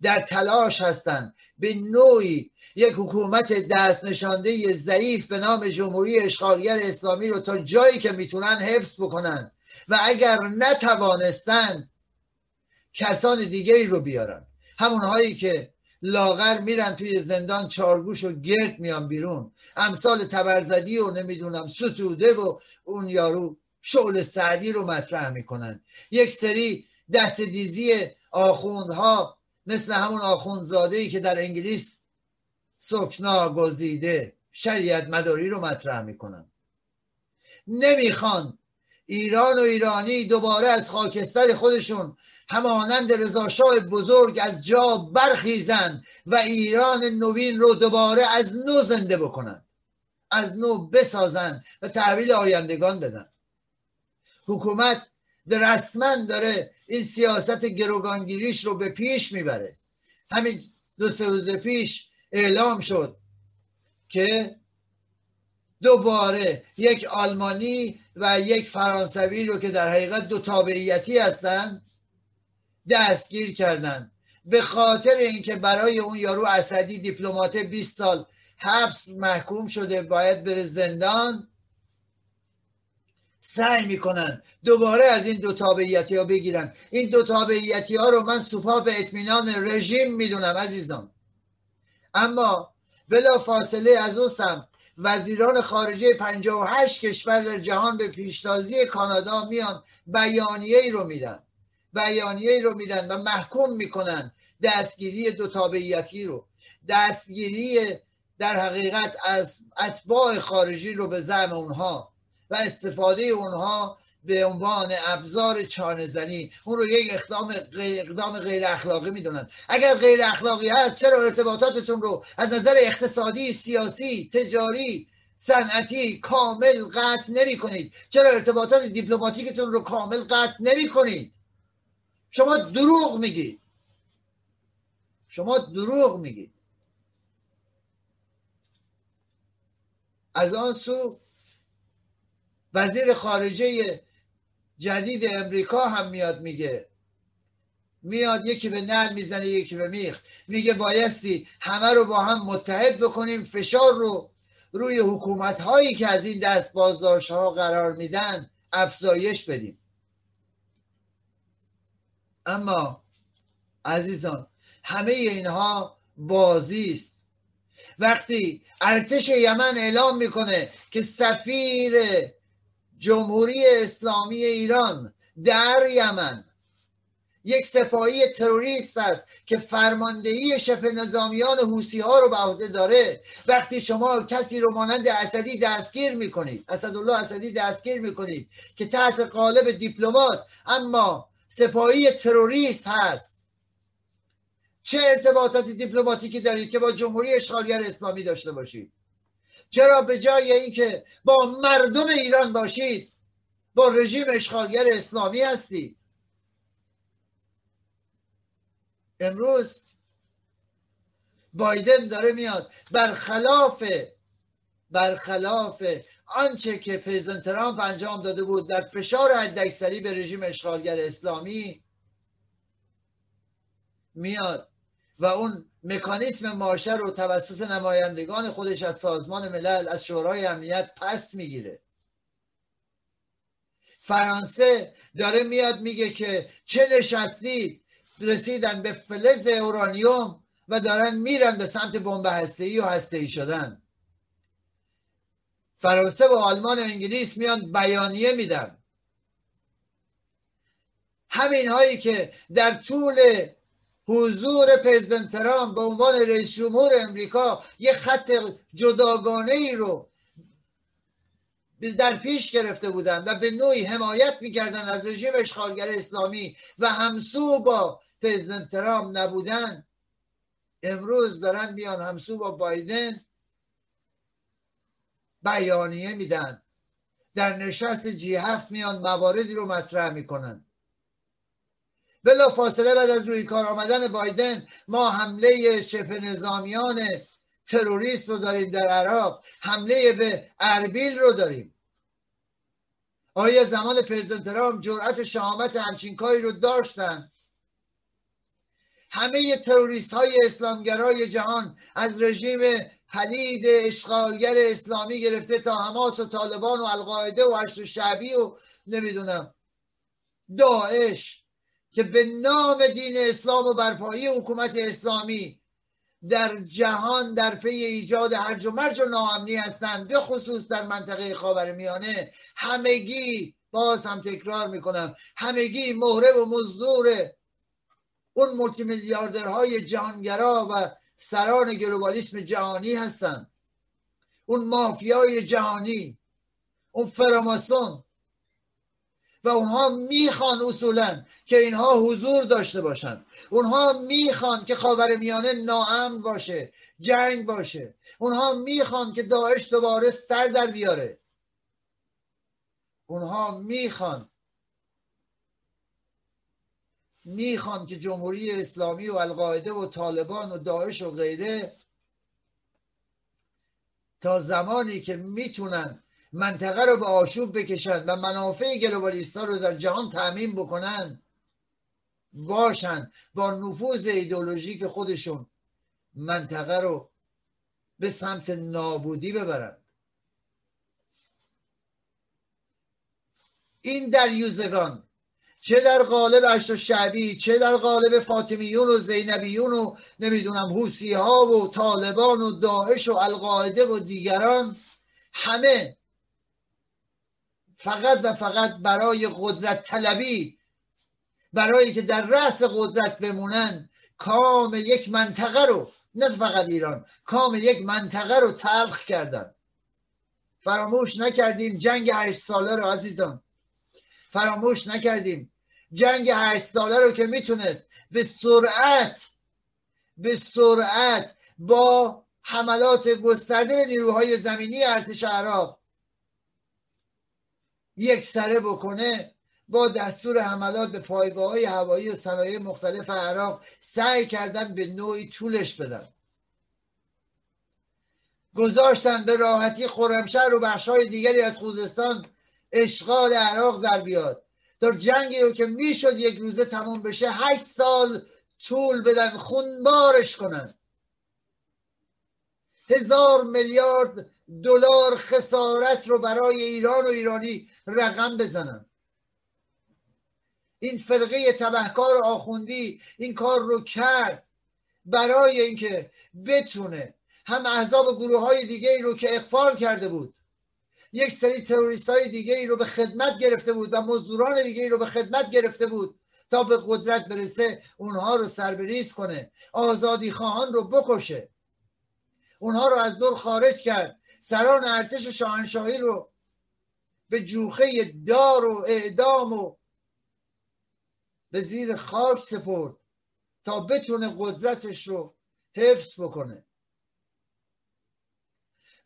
در تلاش هستند. به نوعی یک حکومت دست نشانده ضعیف به نام جمهوری اشغالگر اسلامی رو تا جایی که می‌تونن حفظ بکنن. و اگر نتوانستند کسان دیگری رو بیارن. همونهایی که لاغر میرن توی زندان چارگوش و گرد میان بیرون. امثال تبرزدی و نمی‌دونم ستوده و اون یارو شغل سعدی رو مطرح می‌کنن. یک سری دست دیزی آخوندها مثل همون آخوندزاده ای که در انگلیس سکنا گزیده شریعت مداری رو مطرح می‌کنن. نمی‌خوان ایران و ایرانی دوباره از خاکستر خودشون همانند رضاشاه بزرگ از جا برخیزن و ایران نوین رو دوباره از نو زنده بکنن. از نو بسازن و تحویل آیندگان بدن. حکومت رسما داره این سیاست گروگانگیریش رو به پیش می‌بره. همین دو سه روز پیش اعلام شد که دوباره یک آلمانی و یک فرانسوی رو که در حقیقت دو تابعیتی هستند دستگیر کردن. به خاطر اینکه برای اون یارو اسدی دیپلمات 20 سال حبس محکوم شده باید بره زندان. سعی می‌کنن دوباره از این دو تابعیتی ها بگیرن. این دو تابعیتی ها رو من سوپا به اطمینان رژیم می‌دونم عزیزان. اما بلا فاصله از او سم وزیران خارجه 58 کشور در جهان به پیشتازی کانادا میان بیانیه ای رو میدن. بیانیه ای رو میدن و محکوم می‌کنن دستگیری دو تابعیتی رو. دستگیری در حقیقت از اتباع خارجی رو به زعم اونها. و استفاده اونها به عنوان ابزار چانه زنی اون رو یک اقدام غیر, اقدام غیر اخلاقی می‌دونن. اگر غیر اخلاقی هست چرا ارتباطاتتون رو از نظر اقتصادی سیاسی تجاری صنعتی کامل قطع نمی کنید چرا ارتباطات دیپلماتیکتون رو کامل قطع نمی کنید شما دروغ میگید. شما دروغ میگید. از آن سو وزیر خارجه جدید امریکا هم میاد میگه. میاد یکی به نل می‌زنه یکی به میخ. میگه بایستی همه رو با هم متحد بکنیم فشار رو روی حکومت هایی که از این دست بازداشت ها قرار میدن افزایش بدیم. اما عزیزان همه اینها بازی است. وقتی ارتش یمن اعلام می‌کنه که سفیر جمهوری اسلامی ایران در یمن. یک سپاهی تروریست است که فرماندهی شبه نظامیان حوسی ها رو به عهده داره. وقتی شما کسی رو مانند اسدی دستگیر می‌کنید اسدالله اسدی دستگیر می‌کنید که تحت قالب دیپلمات اما سپاهی تروریست هست. چه ارتباطات دیپلماتیکی دارید که با جمهوری اشغالگر اسلامی داشته باشید؟ چرا به جای اینکه با مردم ایران باشید با رژیم اشغالگر اسلامی هستید؟ امروز بایدن داره میاد. برخلاف برخلاف آنچه که پرزیدنت ترامپ انجام داده بود در فشار حداکثری به رژیم اشغالگر اسلامی میاد و اون مکانیسم ماشه رو توسط نمایندگان خودش از سازمان ملل از شورای امنیت پس می‌گیره. فرانسه داره میاد میگه که چه نشستید رسیدن به فلز اورانیوم و دارن میرن به سمت بمب ای و ای شدن. فرانسه و آلمان و انگلیس میان بیانیه میدن. همین هایی که در طول حضور پرزیدنت ترامپ به عنوان رئیس جمهور امریکا یه خط جداگانه ای رو در پیش گرفته بودن و به نوعی حمایت می‌کردن از رژیم اشغالگر اسلامی و همسو با پرزیدنت ترامپ نبودن. امروز دارن میان همسو با بایدن بیانیه میدن. در نشست جی هفت میان مواردی رو مطرح می‌کنن. بلا فاصله بعد از روی کار آمدن بایدن ما حمله شبه نظامیان تروریست رو داریم در عراق حمله به اربیل رو داریم. آیا زمان پرزیدنت ترامپ جرأت شهامت همچین کاری رو داشتن. همه تروریست های اسلامگرای جهان از رژیم حلید اشغالگر اسلامی گرفته تا حماس و طالبان و القاعده و عشر شعبی و نمی‌دونم داعش که به نام دین اسلام و برپایی حکومت اسلامی در جهان در پی ایجاد هرج و مرج و ناامنی هستند به خصوص در منطقه خاورمیانه همگی باز هم تکرار می‌کنم همگی مهره و مزدور اون مولتی میلیاردرهای جهانگرا و سران گلوبالیسم جهانی هستند. اون مافیای جهانی اون فراماسون و اونها می‌خوان اصولا که اینها حضور داشته باشند. اونها می‌خوان که خاور میانه ناامن باشه جنگ باشه. اونها می‌خوان که داعش دوباره سر در بیاره. اونها می‌خوان می‌خوان که جمهوری اسلامی و القاعده و طالبان و داعش و غیره تا زمانی که می‌تونن منطقه رو به آشوب بکشن و منافع گلوبالیستا رو در جهان تعمین بکنن. باشن با نفوذ ایدولوژیک خودشون منطقه رو به سمت نابودی ببرن. این دریوزگان چه در قالب اشت شعبی چه در قالب فاطمیون و زینبیون و نمی‌دونم حوسی ها و طالبان و داعش و القاعده و دیگران همه فقط و فقط برای قدرت طلبی برای که در رأس قدرت بمونن کام یک منطقه رو نه فقط ایران کام یک منطقه رو تلخ کردن. فراموش نکردیم جنگ هشت ساله رو عزیزان. فراموش نکردیم جنگ هشت ساله رو که می‌تونست به سرعت به سرعت با حملات گسترده نیروهای زمینی ارتش عراق یک سره بکنه با دستور حملات به پایگاه های هوایی و صنایع مختلف عراق سعی کردن به نوعی طولش بدن. گذاشتن به راحتی خرمشهر و بخشهای دیگری از خوزستان اشغال عراق در بیاد. تا جنگی رو که می‌شد یک روزه تموم بشه هشت سال طول بدن خونبارش کنن. هزار میلیارد دلار خسارت رو برای ایران و ایرانی رقم بزنن. این فرقه تبهکار آخوندی این کار رو کرد برای اینکه بتونه هم احزاب گروه های دیگه رو که اقفال کرده بود یک سری تروریست های دیگه رو به خدمت گرفته بود و مزدوران دیگه ای رو به خدمت گرفته بود تا به قدرت برسه اونها رو سربریز کنه آزادی خواهان رو بکشه. اونها رو از دور خارج کرد. سران ارتش شاهنشاهی رو به جوخه دار و اعدام و به زیر خاک سپرد تا بتونه قدرتش رو حفظ بکنه.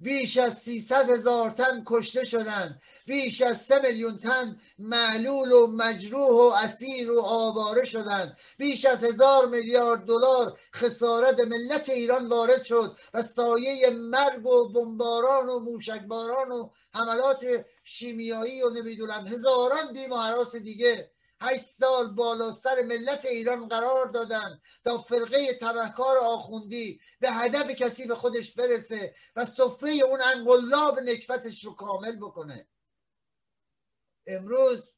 بیش از 300 هزار تن کشته شدن بیش از 3 میلیون تن معلول و مجروح و اسیر و آواره شدند. بیش از هزار میلیارد دلار خسارت ملت ایران وارد شد و سایه مرگ و بمباران و موشکباران و حملات شیمیایی و نمی‌دونم هزاران بیم و دیگه هشت سال بالا سر ملت ایران قرار دادن تا فرقه تبهکار آخوندی به هدف کسی به خودش برسه و صفه اون انقلاب نکبتش رو کامل بکنه. امروز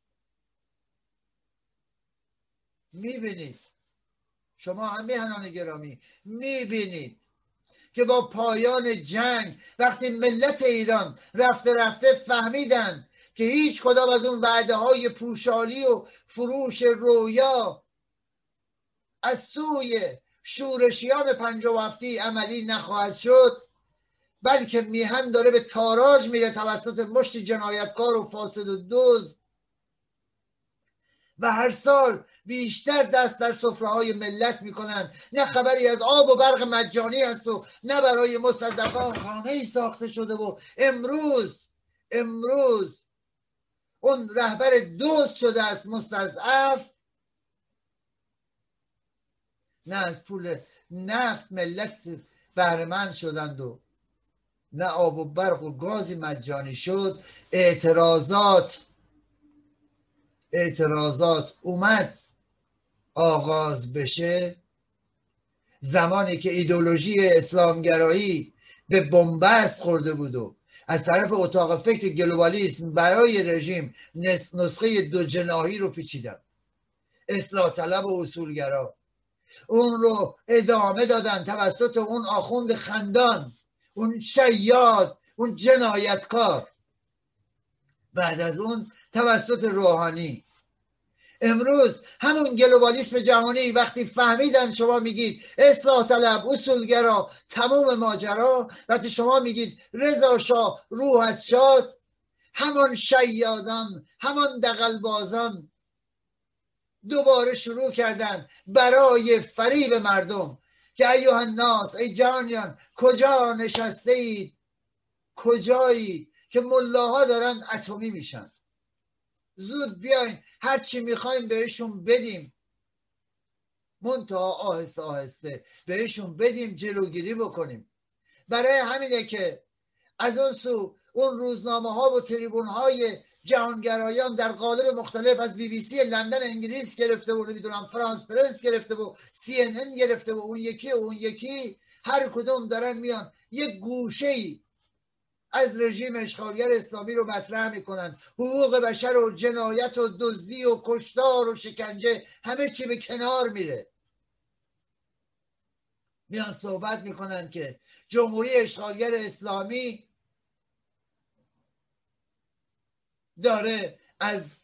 می‌بینید شما هم میهنان گرامی می‌بینید که با پایان جنگ وقتی ملت ایران رفته رفته فهمیدن که هیچ کدام از اون وعده های پوشالی و فروش رویا از سوی شورشیان پنج و هفتی عملی نخواهد شد بلکه میهن داره به تاراج میره توسط مشت جنایتکار و فاسد و دوز و هر سال بیشتر دست در صفره های ملت می‌کنن. نه خبری از آب و برق مجانی هست و نه برای مستضعفان خانه ای ساخته شده و امروز امروز اون رهبر دوست شده است مستضعف. نه از پول نفت ملت بهرمند شدند و نه آب و برق و گازی مجانی شد. اعتراضات اعتراضات اومد آغاز بشه. زمانی که ایدولوژی اسلامگرایی به بنبست خورده بود و از طرف اتاق فکر گلوبالیسم برای رژیم نسخه دو جناهی رو پیچیدن اصلاح طلب و اصولگرا. اون رو ادامه دادن توسط اون آخوند خندان اون شیاد اون جنایتکار. بعد از اون توسط روحانی. امروز همون گلوبالیسم جهانی وقتی فهمیدن شما میگید اصلاح طلب اصولگرا تمام ماجرا وقتی شما میگید رضا شاه روحت شاد همان شیادان همان دقلبازان دوباره شروع کردن برای فریب مردم که ایوه الناس ای جانیان کجا نشسته اید کجایی؟ که ملاها دارن اتمی میشن. زود بیاین. هر چی می‌خوایم بهشون بدیم. منتها آهسته آهسته بهشون بدیم جلوگیری بکنیم. برای همینه که از اون سو اون روزنامه ها و تریبون های جهانگرایان در قالب مختلف از بی بی سی لندن انگلیس گرفته و نمی‌دونم فرانس پرس گرفته و سی ان ان گرفته و اون یکی و اون یکی هر کدوم دارن میان. یک گوشه ای از رژیم اشغالگر اسلامی رو مطرح می‌کنن. حقوق بشر و جنایت و دزدی و کشتار و شکنجه همه چی به کنار میره. میان صحبت می‌کنن که جمهوری اشغالگر اسلامی داره از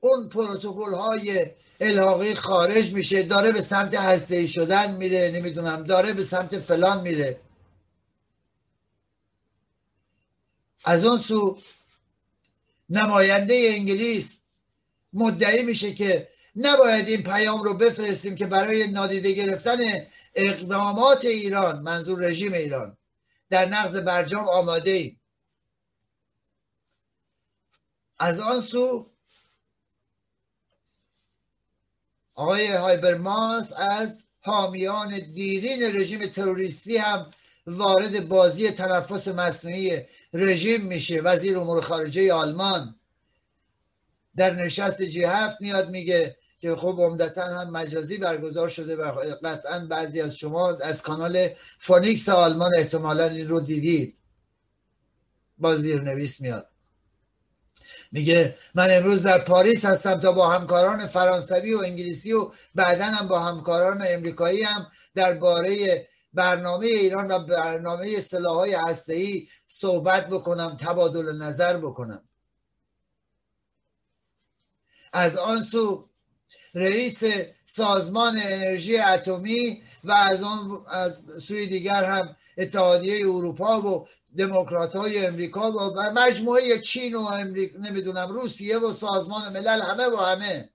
اون پروتکل های الحاقی خارج میشه داره به سمت هسته شدن میره نمی‌دونم داره به سمت فلان میره. از اون سو نماینده انگلیس مدعی میشه که نباید این پیام رو بفرستیم که برای نادیده گرفتن اقدامات ایران منظور رژیم ایران در نقض برجام آماده ایم. از آن سو آقای هایبرماس از حامیان دیرین رژیم تروریستی هم وارد بازی تنفس مصنوعی رژیم میشه. وزیر امور خارجه آلمان در نشست جی هفت میاد میگه که خب عمدتا هم مجازی برگزار شده و قطعا بعضی از شما از کانال فونیکس آلمان احتمالا این رو دیدید. با نویس میاد. میگه من امروز در پاریس هستم تا با همکاران فرانسوی و انگلیسی و بعدا هم با همکاران امریکایی هم درباره برنامه ایران و برنامه سلاحهای هسته‌ای صحبت بکنم تبادل نظر بکنم. از آن سو رئیس سازمان انرژی اتمی و از آن از سوی دیگر هم اتحادیه اروپا و دموکرات های امریکا و مجموعه چین و امریکا نمی‌دونم روسیه و سازمان ملل همه و همه.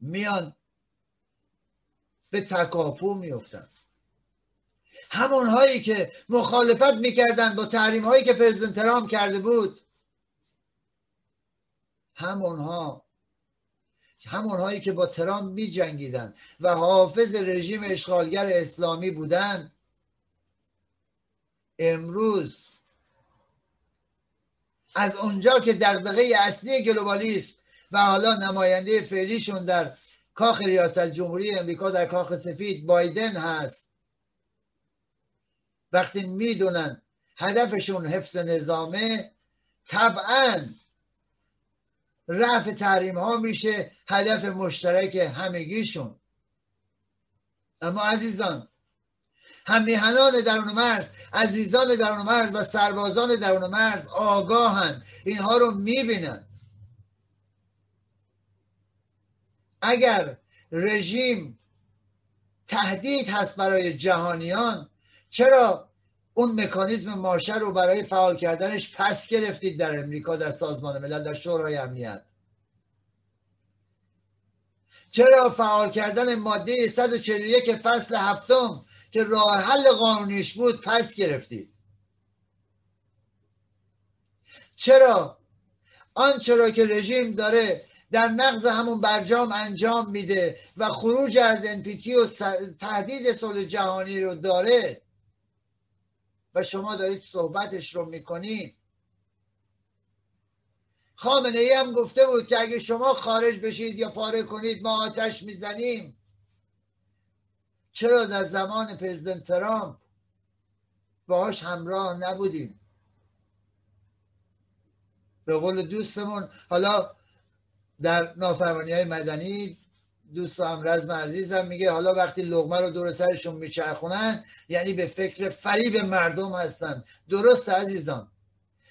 میان به تکاپو میفتن همون هایی که مخالفت می‌کردن با تحریم هایی که پرزیدنت ترامپ کرده بود همونها همون هایی که با ترامپ می جنگیدن و حافظ رژیم اشغالگر اسلامی بودن امروز از اونجا که دغدغه اصلی گلوبالیسم و حالا نماینده فعلیشون در کاخ ریاست جمهوری امریکا در کاخ سفید بایدن هست. وقتی می‌دونن هدفشون حفظ نظامه طبعا رفع تحریم ها میشه هدف مشترک همگیشون. اما عزیزان همیهنان درون مرز عزیزان درون مرز و سربازان درون مرز آگاهند اینها رو می‌بینن. اگر رژیم تهدید هست برای جهانیان چرا اون مکانیزم ماشه رو برای فعال کردنش پس گرفتید در امریکا در سازمان ملل در شورای امنیت؟ چرا فعال کردن ماده 141 فصل هفتم که راه حل قانونیش بود پس گرفتید؟ چرا؟ آنچه را که رژیم داره در نقض همون برجام انجام میده و خروج از انپیتی و تهدید صلح جهانی رو داره. و شما دارید صحبتش رو می‌کنید. خامنه ای هم گفته بود که اگه شما خارج بشید یا پاره کنید ما آتش می‌زنیم. چرا در زمان پرزیدنت ترامپ باهاش همراه نبودیم؟ به قول دوستمون حالا در نافرمانی های مدنی دوست هم رزم عزیزم میگه حالا وقتی لغمه رو دور سرشون میچرخونن یعنی به فکر فریب مردم هستن. درست عزیزان.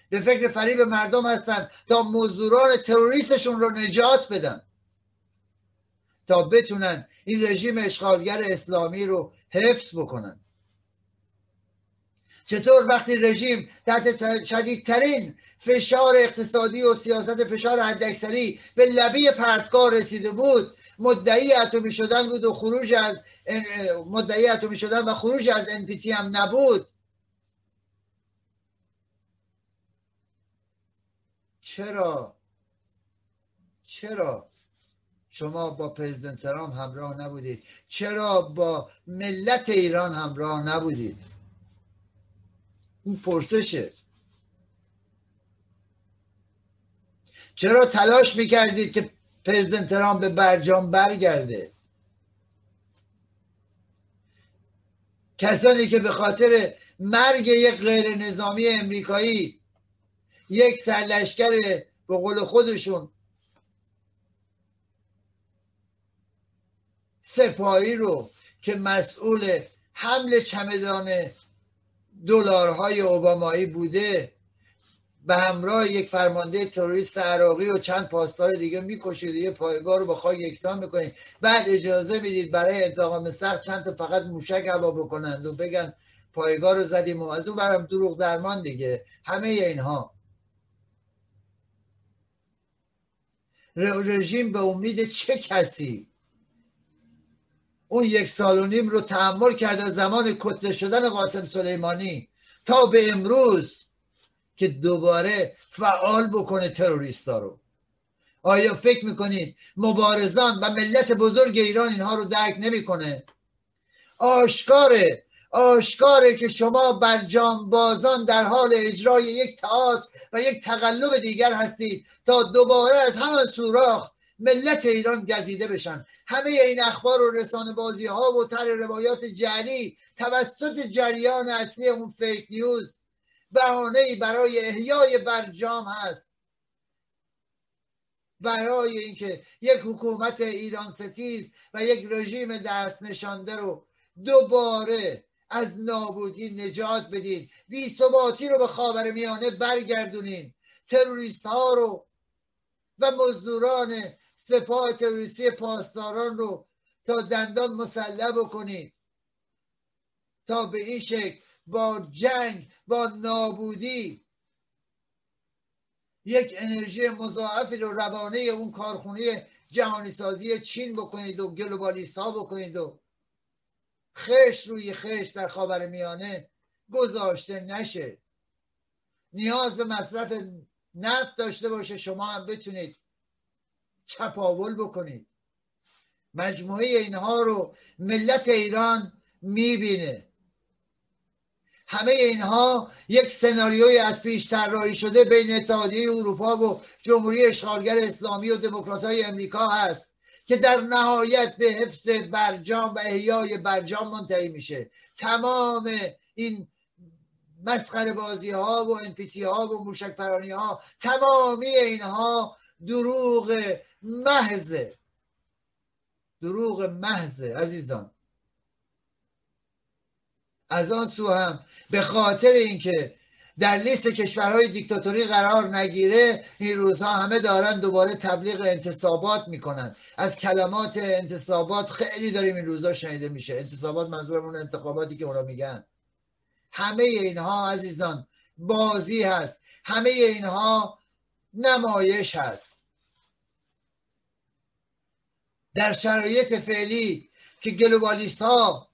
به فکر فریب مردم هستن تا مزدوران تروریستشون رو نجات بدن. تا بتونن این رژیم اشغالگر اسلامی رو حفظ بکنن. چطور وقتی رژیم تحت شدیدترین فشار اقتصادی و سیاست فشار حداکثری به لبه پرتگاه رسیده بود مدعی اتمی شدن بود و خروج از مدعی اتمی شدن و خروج از NPT هم نبود. چرا؟ چرا؟ شما با پرزیدنت ترامپ همراه نبودید. چرا با ملت ایران همراه نبودید؟ این پرسشه. چرا تلاش می‌کردید که پرزیدنت ترامپ به برجام برگرده؟ کسانی که به خاطر مرگ یک غیر نظامی امریکایی یک سرلشکر به قول خودشون سپاهی رو که مسئول حمل چمدان دلارهای اوبامایی بوده به همراه یک فرمانده تروریست عراقی و چند پاسدار دیگه می‌کشید یه پایگاه رو با خاک یکسان می‌کنید. بعد اجازه می‌دید برای انتقام سخت چند تا فقط موشک هوا بکنند و بگن پایگاه رو زدیم و از اون برم دروغ درمان دیگه. همه اینها. رژیم به امید چه کسی اون یک سال و نیم رو تحمل کرد از زمان کتله شدن قاسم سلیمانی تا به امروز که دوباره فعال بکنه تروریستا رو. آیا فکر می‌کنید مبارزان و ملت بزرگ ایران اینها رو درک نمی‌کنه؟ آشکاره آشکاره که شما بر جانبازان در حال اجرای یک تئاتر و یک تقلب دیگر هستید تا دوباره از همان سوراخ ملت ایران گزیده بشن. همه این اخبار و رسانه بازی ها و تر روایات جعلی توسط جریان اصلی اون فیک نیوز بهانه برای احیای برجام هست. برای اینکه یک حکومت ایران ستیز و یک رژیم دست نشانده رو دوباره از نابودی نجات بدین. بی ثباتی رو به خاور میانه برگردونین. تروریست ها رو و مزدوران سپاه تروریستی پاسداران رو تا دندان مسلح بکنید. تا به این شکل با جنگ با نابودی یک انرژی مضاعفی رو روانه اون کارخونه جهانی سازی چین بکنید و گلوبالیست ها بکنید و خش روی خش در خاور میانه گذاشته نشه. نیاز به مصرف نفت داشته باشه. شما هم بتونید چپاول بکنید مجموعه اینها رو ملت ایران می‌بینه. همه اینها یک سناریوی از پیش طراحی شده بین اتحادیه اروپا و جمهوری اشغالگر اسلامی و دموکرات های امریکا هست که در نهایت به حفظ برجام و احیای برجام منتهی میشه. تمام این مسخره بازی ها و انپیتی ها و موشک پرانی ها تمامی اینها دروغ محضه دروغ محضه عزیزان. از آن سو هم به خاطر اینکه در لیست کشورهای دیکتاتوری قرار نگیره این روزها همه دارن دوباره تبلیغ انتصابات می‌کنن. از کلمات انتصابات خیلی داریم این روزها شنیده میشه. انتصابات منظورمون انتخاباتی که اونا میگن. همه اینها عزیزان بازی هست. همه اینها نمایش هست. در شرایط فعلی که گلوبالیست ها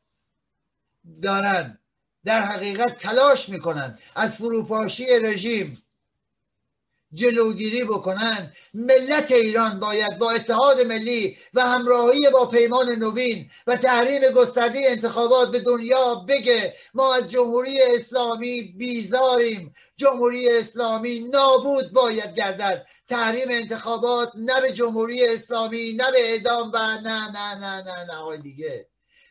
دارن در حقیقت تلاش می‌کنن از فروپاشی رژیم جلوگیری بکنن. ملت ایران باید با اتحاد ملی و همراهی با پیمان نوین و تحریم گسترده انتخابات به دنیا بگه ما از جمهوری اسلامی بیزاریم. جمهوری اسلامی نابود باید گردد. تحریم انتخابات نه به جمهوری اسلامی نه به اعدام و نه نه نه نه نه, نه دیگه.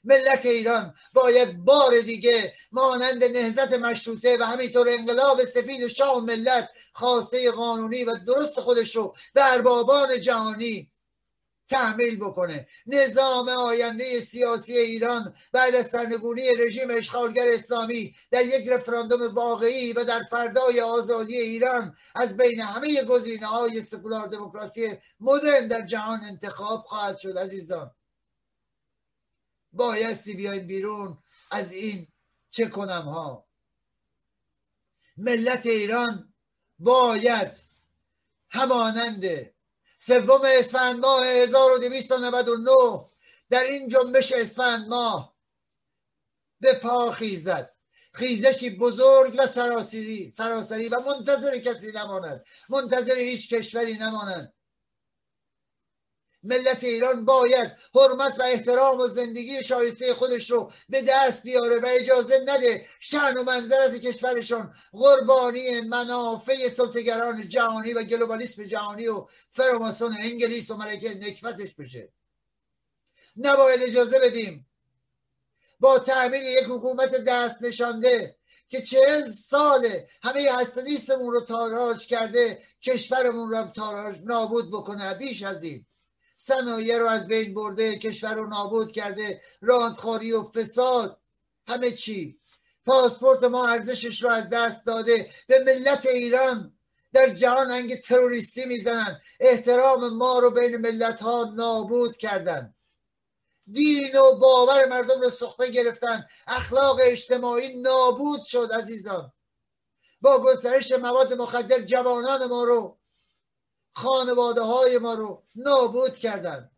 ملت ایران باید بار دیگه مانند نهزت مشروطه و همینطور انقلاب سفید شاه ملت خواسته قانونی و درست خودش رو به اربابان جهانی تحمیل بکنه. نظام آینده سیاسی ایران بعد از سرنگونی رژیم اشغالگر اسلامی در یک رفراندوم واقعی و در فردای آزادی ایران از بین همه گزینه های سکولار دموکراسی مدرن در جهان انتخاب خواهد شد عزیزان. بایستی بیاین بیرون از این چه کنم ها. ملت ایران باید همانند سوم اسفند ماه 1299 در این جنبش اسفند ماه به پا خیزد. خیزشی بزرگ و سراسری سراسری و منتظر کسی نماند. منتظر هیچ کشوری نماند. ملت ایران باید حرمت و احترام و زندگی شایسته خودش رو به دست بیاره و اجازه نده شن و منظرت کشورشون قربانی منافع سلطگران جهانی و گلوبالیسم جهانی و فراماسون انگلیس و ملکه نکبتش بشه. نباید اجازه بدیم با تعمیل یک حکومت دست نشانده که چهل ساله همه هستنیستمون رو تاراج کرده کشورمون رو تاراج نابود بکنه. بیش از این صنایع رو از بین برده کشور رو نابود کرده راندخاری و فساد. همه چی. پاسپورت ما ارزشش رو از دست داده. به ملت ایران در جهان انگ تروریستی می‌زنن. احترام ما رو بین ملت ها نابود کردن. دین و باور مردم رو سخته گرفتن. اخلاق اجتماعی نابود شد عزیزان. با گسترش مواد مخدر جوانان ما رو خانواده های ما رو نابود کردن.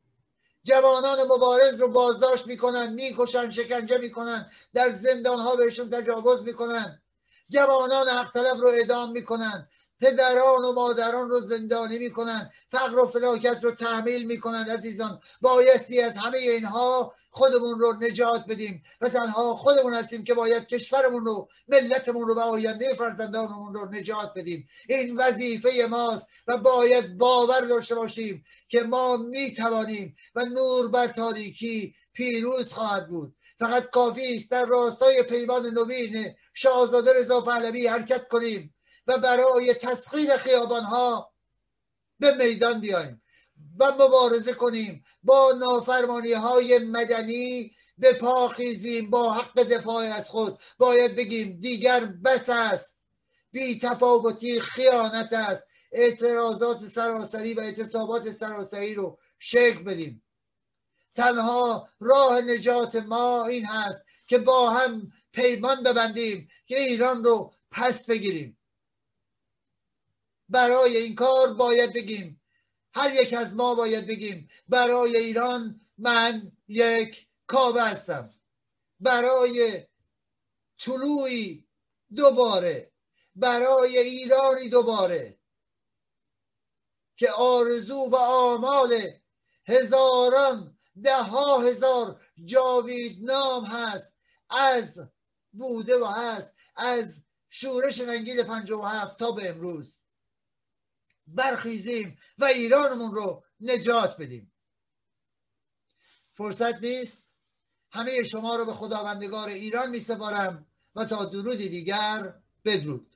جوانان مبارز رو بازداشت می‌کنن می‌کشن شکنجه می‌کنن در زندان ها بهشون تجاوز می‌کنن. جوانان حق طلب رو ادام می‌کنن. پدران و مادران رو زندانی می‌کنن فقر و فلاکت رو تحمیل می‌کنن عزیزان. بایستی از همه اینها خودمون رو نجات بدیم و تنها خودمون هستیم که باید کشورمون رو ملتمون رو و آینده فرزندانمون رو نجات بدیم. این وظیفه ماست و باید باور داشته باشیم که ما می‌توانیم و نور بر تاریکی پیروز خواهد بود. فقط کافی است در راستای پیمان نوین شاهزاده رضا پهلوی حرکت کنیم. و برای تسخیر خیابان ها به میدان بیایم و مبارزه کنیم با نافرمانی های مدنی به پاخیزیم با حق دفاع از خود. باید بگیم دیگر بس است. بی تفاوتی خیانت است. اعتراضات سراسری و اعتصابات سراسری رو شکل بدیم. تنها راه نجات ما این هست که با هم پیمان ببندیم که ایران رو پس بگیریم. برای این کار باید بگیم. هر یک از ما باید بگیم برای ایران من یک کاوه هستم. برای طلوعی دوباره. برای ایرانی دوباره. که آرزو و آمال هزاران ده ها هزار جاوید نام هست. از بوده و هست. از شورش ننگیل هفت تا به امروز. برخیزیم و ایرانمون رو نجات بدیم. فرصت نیست. همه شما رو به خداوندگار ایران می سپارم و تا درودی دیگر بدرود.